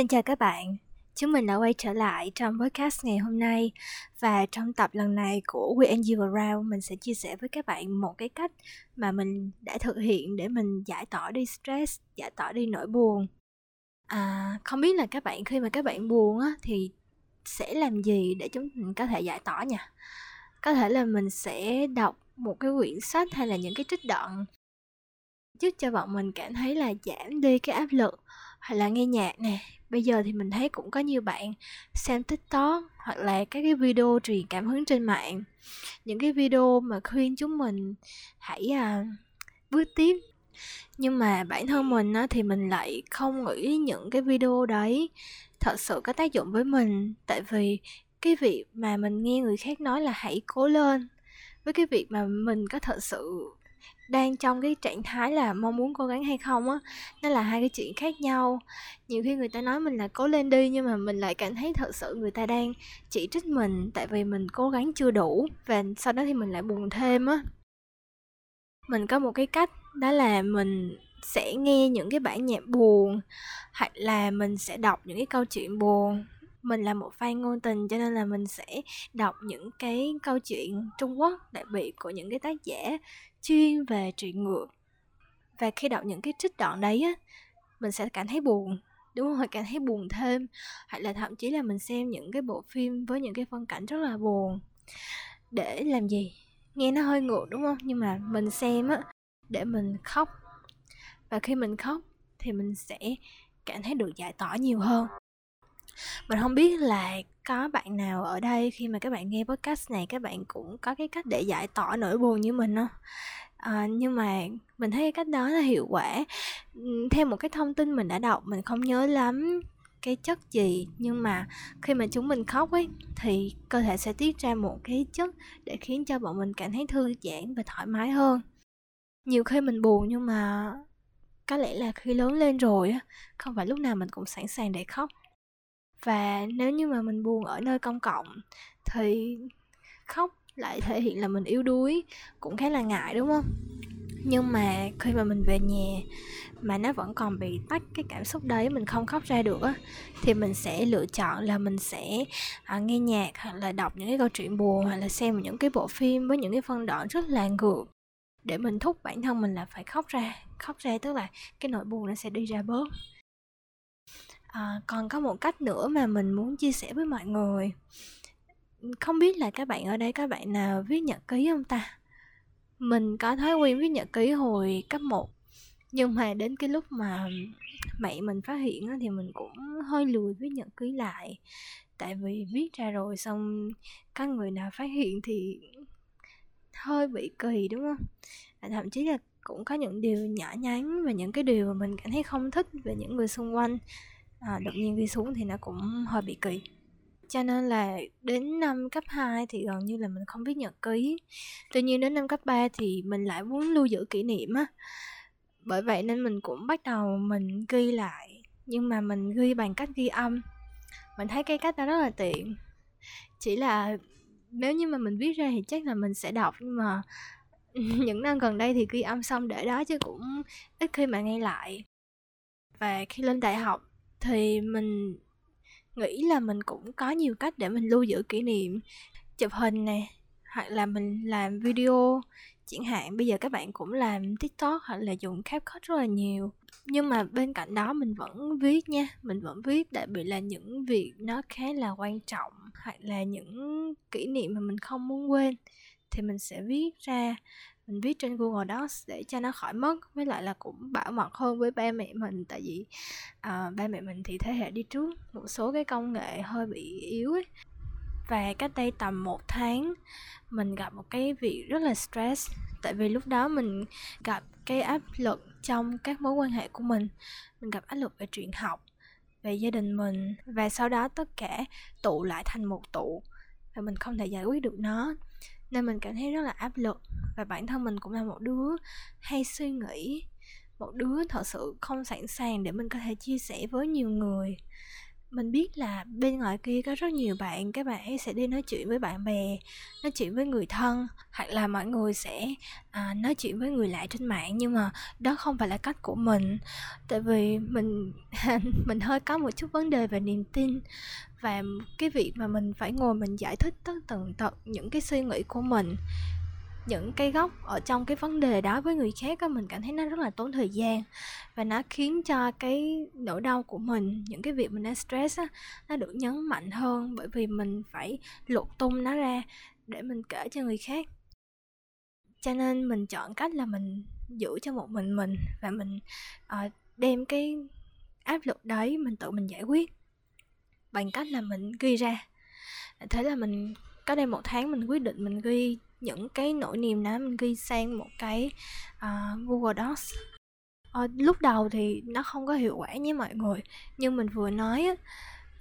Xin chào các bạn, chúng mình đã quay trở lại trong podcast ngày hôm nay và trong tập lần này của We and You Around mình sẽ chia sẻ với các bạn một cái cách mà mình đã thực hiện để mình giải tỏa đi stress, giải tỏa đi nỗi buồn. À, không biết là các bạn khi mà các bạn buồn á thì sẽ làm gì để chúng mình có thể giải tỏa nha? Có thể là mình sẽ đọc một cái quyển sách hay là những cái trích đoạn giúp cho bọn mình cảm thấy là giảm đi cái áp lực hoặc là nghe nhạc nè. Bây giờ thì mình thấy cũng có nhiều bạn xem tiktok hoặc là các cái video truyền cảm hứng trên mạng. Những cái video mà khuyên chúng mình hãy à, bước tiếp. Nhưng mà bản thân mình á, thì mình lại không nghĩ những cái video đấy thật sự có tác dụng với mình. Tại vì cái việc mà mình nghe người khác nói là hãy cố lên. Với cái việc mà mình có thật sự đang trong cái trạng thái là mong muốn cố gắng hay không á, nó là hai cái chuyện khác nhau. Nhiều khi người ta nói mình là cố lên đi nhưng mà mình lại cảm thấy thật sự người ta đang chỉ trích mình tại vì mình cố gắng chưa đủ và sau đó thì mình lại buồn thêm á. Mình có một cái cách, đó là mình sẽ nghe những cái bản nhạc buồn hoặc là mình sẽ đọc những cái câu chuyện buồn mình là một fan ngôn tình cho nên là mình sẽ đọc những cái câu chuyện Trung Quốc đặc biệt của những cái tác giả chuyên về truyện ngược. Và khi đọc những cái trích đoạn đấy á, mình sẽ cảm thấy buồn, đúng không? Hoặc cảm thấy buồn thêm. Hoặc là thậm chí là mình xem những cái bộ phim với những cái phân cảnh rất là buồn. Để làm gì? Nghe nó hơi ngược, đúng không? Nhưng mà mình xem á, để mình khóc. Và khi mình khóc thì mình sẽ cảm thấy được giải tỏa nhiều hơn mình không biết là có bạn nào ở đây khi mà các bạn nghe podcast này các bạn cũng có cái cách để giải tỏa nỗi buồn như mình không à, ờ, nhưng mà mình thấy cái cách đó là hiệu quả. Theo một cái thông tin mình đã đọc mình không nhớ lắm cái chất gì nhưng mà khi mà chúng mình khóc ấy thì cơ thể sẽ tiết ra một cái chất để khiến cho bọn mình cảm thấy thư giãn và thoải mái hơn. Nhiều khi mình buồn nhưng mà có lẽ là khi lớn lên rồi á không phải lúc nào mình cũng sẵn sàng để khóc và nếu như mà mình buồn ở nơi công cộng thì khóc lại thể hiện là mình yếu đuối cũng khá là ngại đúng không? Nhưng mà khi mà mình về nhà mà nó vẫn còn bị tách cái cảm xúc đấy mình không khóc ra được á thì mình sẽ lựa chọn là mình sẽ à, nghe nhạc hoặc là đọc những cái câu chuyện buồn hoặc là xem những cái bộ phim với những cái phân đoạn rất là ngược để mình thúc bản thân mình là phải khóc ra khóc ra tức là cái nỗi buồn nó sẽ đi ra bớt à, còn có một cách nữa mà mình muốn chia sẻ với mọi người. Không biết là các bạn ở đây các bạn nào viết nhật ký không ta? Mình có thói quen viết nhật ký hồi cấp 1 nhưng mà đến cái lúc mà mẹ mình phát hiện thì mình cũng hơi lùi viết nhật ký lại. Tại vì viết ra rồi xong các người nào phát hiện thì hơi bị kỳ đúng không? Thậm chí là cũng có những điều nhỏ nhắn và những cái điều mà mình cảm thấy không thích về những người xung quanh à, đột nhiên đi xuống thì nó cũng hơi bị kỳ. Cho nên là đến năm cấp 2 thì gần như là mình không viết nhật ký. Tuy nhiên đến năm cấp 3 thì mình lại muốn lưu giữ kỷ niệm á. Bởi vậy nên mình cũng bắt đầu mình ghi lại. Nhưng mà mình ghi bằng cách ghi âm. Mình thấy cái cách đó rất là tiện. Chỉ là nếu như mà mình viết ra thì chắc là mình sẽ đọc. Nhưng mà những năm gần đây thì ghi âm xong để đó chứ cũng ít khi mà nghe lại. Và khi lên đại học thì mình nghĩ là mình cũng có nhiều cách để mình lưu giữ kỷ niệm chụp hình nè, hoặc là mình làm video chẳng hạn. Bây giờ các bạn cũng làm tiktok hoặc là dùng capcut rất là nhiều. Nhưng mà bên cạnh đó mình vẫn viết nha, mình vẫn viết đặc biệt là những việc nó khá là quan trọng, hoặc là những kỷ niệm mà mình không muốn quên thì mình sẽ viết ra mình viết trên Google Docs để cho nó khỏi mất với lại là cũng bảo mật hơn với ba mẹ mình tại vì uh, ba mẹ mình thì thế hệ đi trước một số cái công nghệ hơi bị yếu ấy. Và cách đây tầm một tháng mình gặp một cái việc rất là stress tại vì lúc đó mình gặp cái áp lực trong các mối quan hệ của mình. Mình gặp áp lực về chuyện học về gia đình mình và sau đó tất cả tụ lại thành một tụ và mình không thể giải quyết được nó nên mình cảm thấy rất là áp lực. Và bản thân mình cũng là một đứa hay suy nghĩ, một đứa thật sự không sẵn sàng để mình có thể chia sẻ với nhiều người mình biết là bên ngoài kia có rất nhiều bạn các bạn ấy sẽ đi nói chuyện với bạn bè nói chuyện với người thân hoặc là mọi người sẽ à, nói chuyện với người lạ trên mạng nhưng mà đó không phải là cách của mình. Tại vì mình mình hơi có một chút vấn đề về niềm tin và cái việc mà mình phải ngồi mình giải thích tất tần tật những cái suy nghĩ của mình những cái góc ở trong cái vấn đề đó với người khác á mình cảm thấy nó rất là tốn thời gian. Và nó khiến cho cái nỗi đau của mình những cái việc mình đang stress á nó được nhấn mạnh hơn bởi vì mình phải lột tung nó ra để mình kể cho người khác. Cho nên mình chọn cách là mình giữ cho một mình mình và mình uh, đem cái áp lực đấy mình tự mình giải quyết bằng cách là mình ghi ra. Thế là mình cách đây một tháng mình quyết định mình ghi những cái nỗi niềm đó mình ghi sang một cái uh, Google Docs. À, lúc đầu thì nó không có hiệu quả nhé mọi người nhưng mình vừa nói á,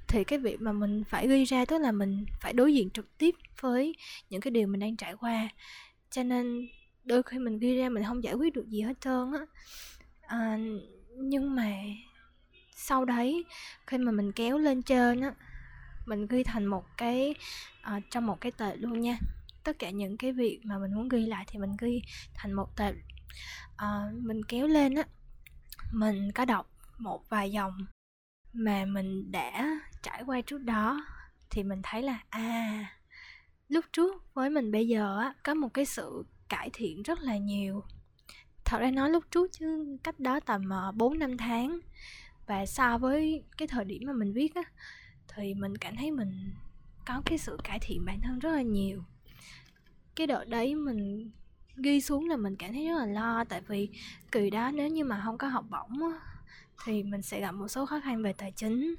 thì cái việc mà mình phải ghi ra tức là mình phải đối diện trực tiếp với những cái điều mình đang trải qua. Cho nên đôi khi mình ghi ra mình không giải quyết được gì hết trơn á. À, nhưng mà sau đấy khi mà mình kéo lên trên á mình ghi thành một cái uh, trong một cái tệp luôn nha. Tất cả những cái việc mà mình muốn ghi lại thì mình ghi thành một tệp. Uh, mình kéo lên á mình có đọc một vài dòng mà mình đã trải qua trước đó thì mình thấy là à lúc trước với mình bây giờ á có một cái sự cải thiện rất là nhiều. Thật ra nói lúc trước chứ cách đó tầm ờ, bốn năm tháng và so với cái thời điểm mà mình viết á thì mình cảm thấy mình có cái sự cải thiện bản thân rất là nhiều. Cái đợt đấy mình ghi xuống là mình cảm thấy rất là lo tại vì kỳ đó nếu như mà không có học bổng thì mình sẽ gặp một số khó khăn về tài chính.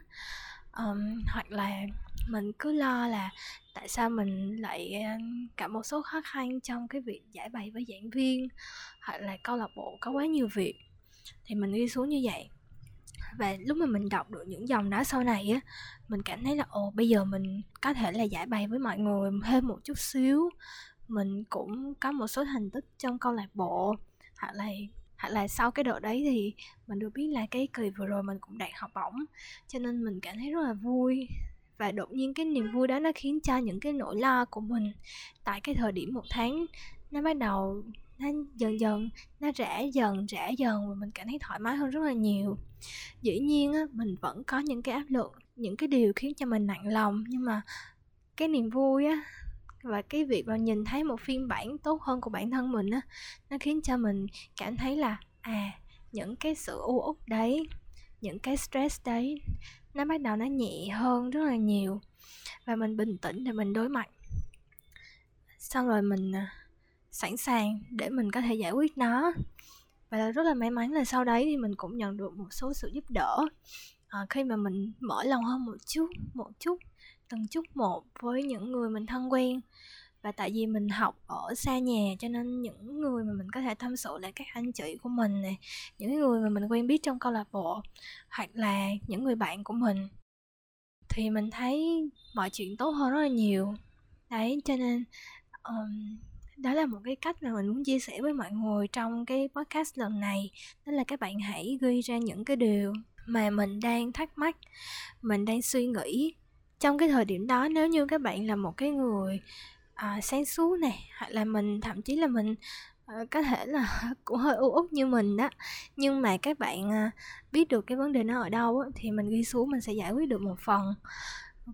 Um, hoặc là mình cứ lo là tại sao mình lại ờ, gặp một số khó khăn trong cái việc giải bày với giảng viên hoặc là câu lạc bộ có quá nhiều việc. Thì mình ghi xuống như vậy và lúc mà mình đọc được những dòng đó sau này á, mình cảm thấy là, ồ, bây giờ mình có thể là giải bày với mọi người thêm một chút xíu. Mình cũng có một số thành tích trong câu lạc bộ, hoặc là hoặc là sau cái độ đấy thì mình được biết là cái kỳ vừa rồi mình cũng đạt học bổng. Cho nên mình cảm thấy rất là vui. Và đột nhiên cái niềm vui đó nó khiến cho những cái nỗi lo của mình tại cái thời điểm một tháng nó bắt đầu nó dần dần, nó rẽ dần rẽ dần và mình cảm thấy thoải mái hơn rất là nhiều. Dĩ nhiên á, mình vẫn có những cái áp lực, những cái điều khiến cho mình nặng lòng, nhưng mà cái niềm vui á và cái việc mà nhìn thấy một phiên bản tốt hơn của bản thân mình á, nó khiến cho mình cảm thấy là à những cái sự u uất đấy, những cái stress đấy, nó bắt đầu nó nhẹ hơn rất là nhiều và mình bình tĩnh để mình đối mặt. Xong rồi mình à, sẵn sàng để mình có thể giải quyết nó. Và rất là may mắn là sau đấy thì mình cũng nhận được một số sự giúp đỡ. À, khi mà mình mở lòng hơn một chút một chút từng chút một với những người mình thân quen. Và tại vì mình học ở xa nhà cho nên những người mà mình có thể tâm sự là các anh chị của mình này những người mà mình quen biết trong câu lạc bộ hoặc là những người bạn của mình thì mình thấy mọi chuyện tốt hơn rất là nhiều. Đấy cho nên um, đó là một cái cách mà mình muốn chia sẻ với mọi người trong cái podcast lần này. Đó là các bạn hãy ghi ra những cái điều mà mình đang thắc mắc mình đang suy nghĩ. Trong cái thời điểm đó nếu như các bạn là một cái người à, sáng suốt này hoặc là mình thậm chí là mình à, có thể là cũng hơi u uất như mình đó nhưng mà các bạn à, biết được cái vấn đề nó ở đâu á, thì mình ghi xuống mình sẽ giải quyết được một phần.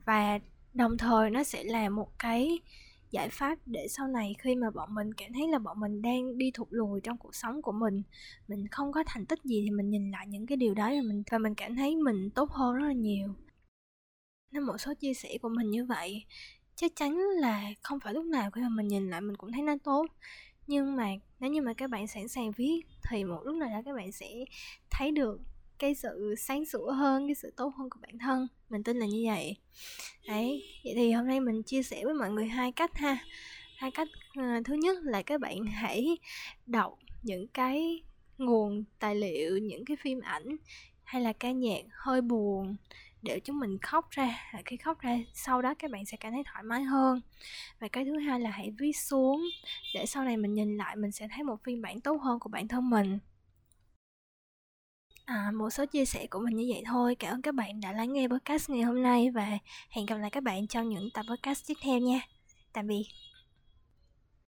Và đồng thời nó sẽ là một cái giải pháp để sau này khi mà bọn mình cảm thấy là bọn mình đang đi thụt lùi trong cuộc sống của mình mình không có thành tích gì thì mình nhìn lại những cái điều đó và mình và mình cảm thấy mình tốt hơn rất là nhiều. Nên một số chia sẻ của mình như vậy, chắc chắn là không phải lúc nào khi mà mình nhìn lại mình cũng thấy nó tốt. Nhưng mà nếu như mà các bạn sẵn sàng viết thì một lúc nào đó các bạn sẽ thấy được cái sự sáng sủa hơn cái sự tốt hơn của bản thân mình tin là như vậy. Đấy vậy thì hôm nay mình chia sẻ với mọi người hai cách ha. Hai cách uh, thứ nhất là các bạn hãy đọc những cái nguồn tài liệu những cái phim ảnh hay là ca nhạc hơi buồn để chúng mình khóc ra. Khi khóc ra sau đó các bạn sẽ cảm thấy thoải mái hơn. Và cái thứ hai là hãy viết xuống để sau này mình nhìn lại mình sẽ thấy một phiên bản tốt hơn của bản thân mình. À, một số chia sẻ của mình như vậy thôi. Cảm ơn các bạn đã lắng nghe podcast ngày hôm nay và hẹn gặp lại các bạn trong những tập podcast tiếp theo nha. Tạm biệt.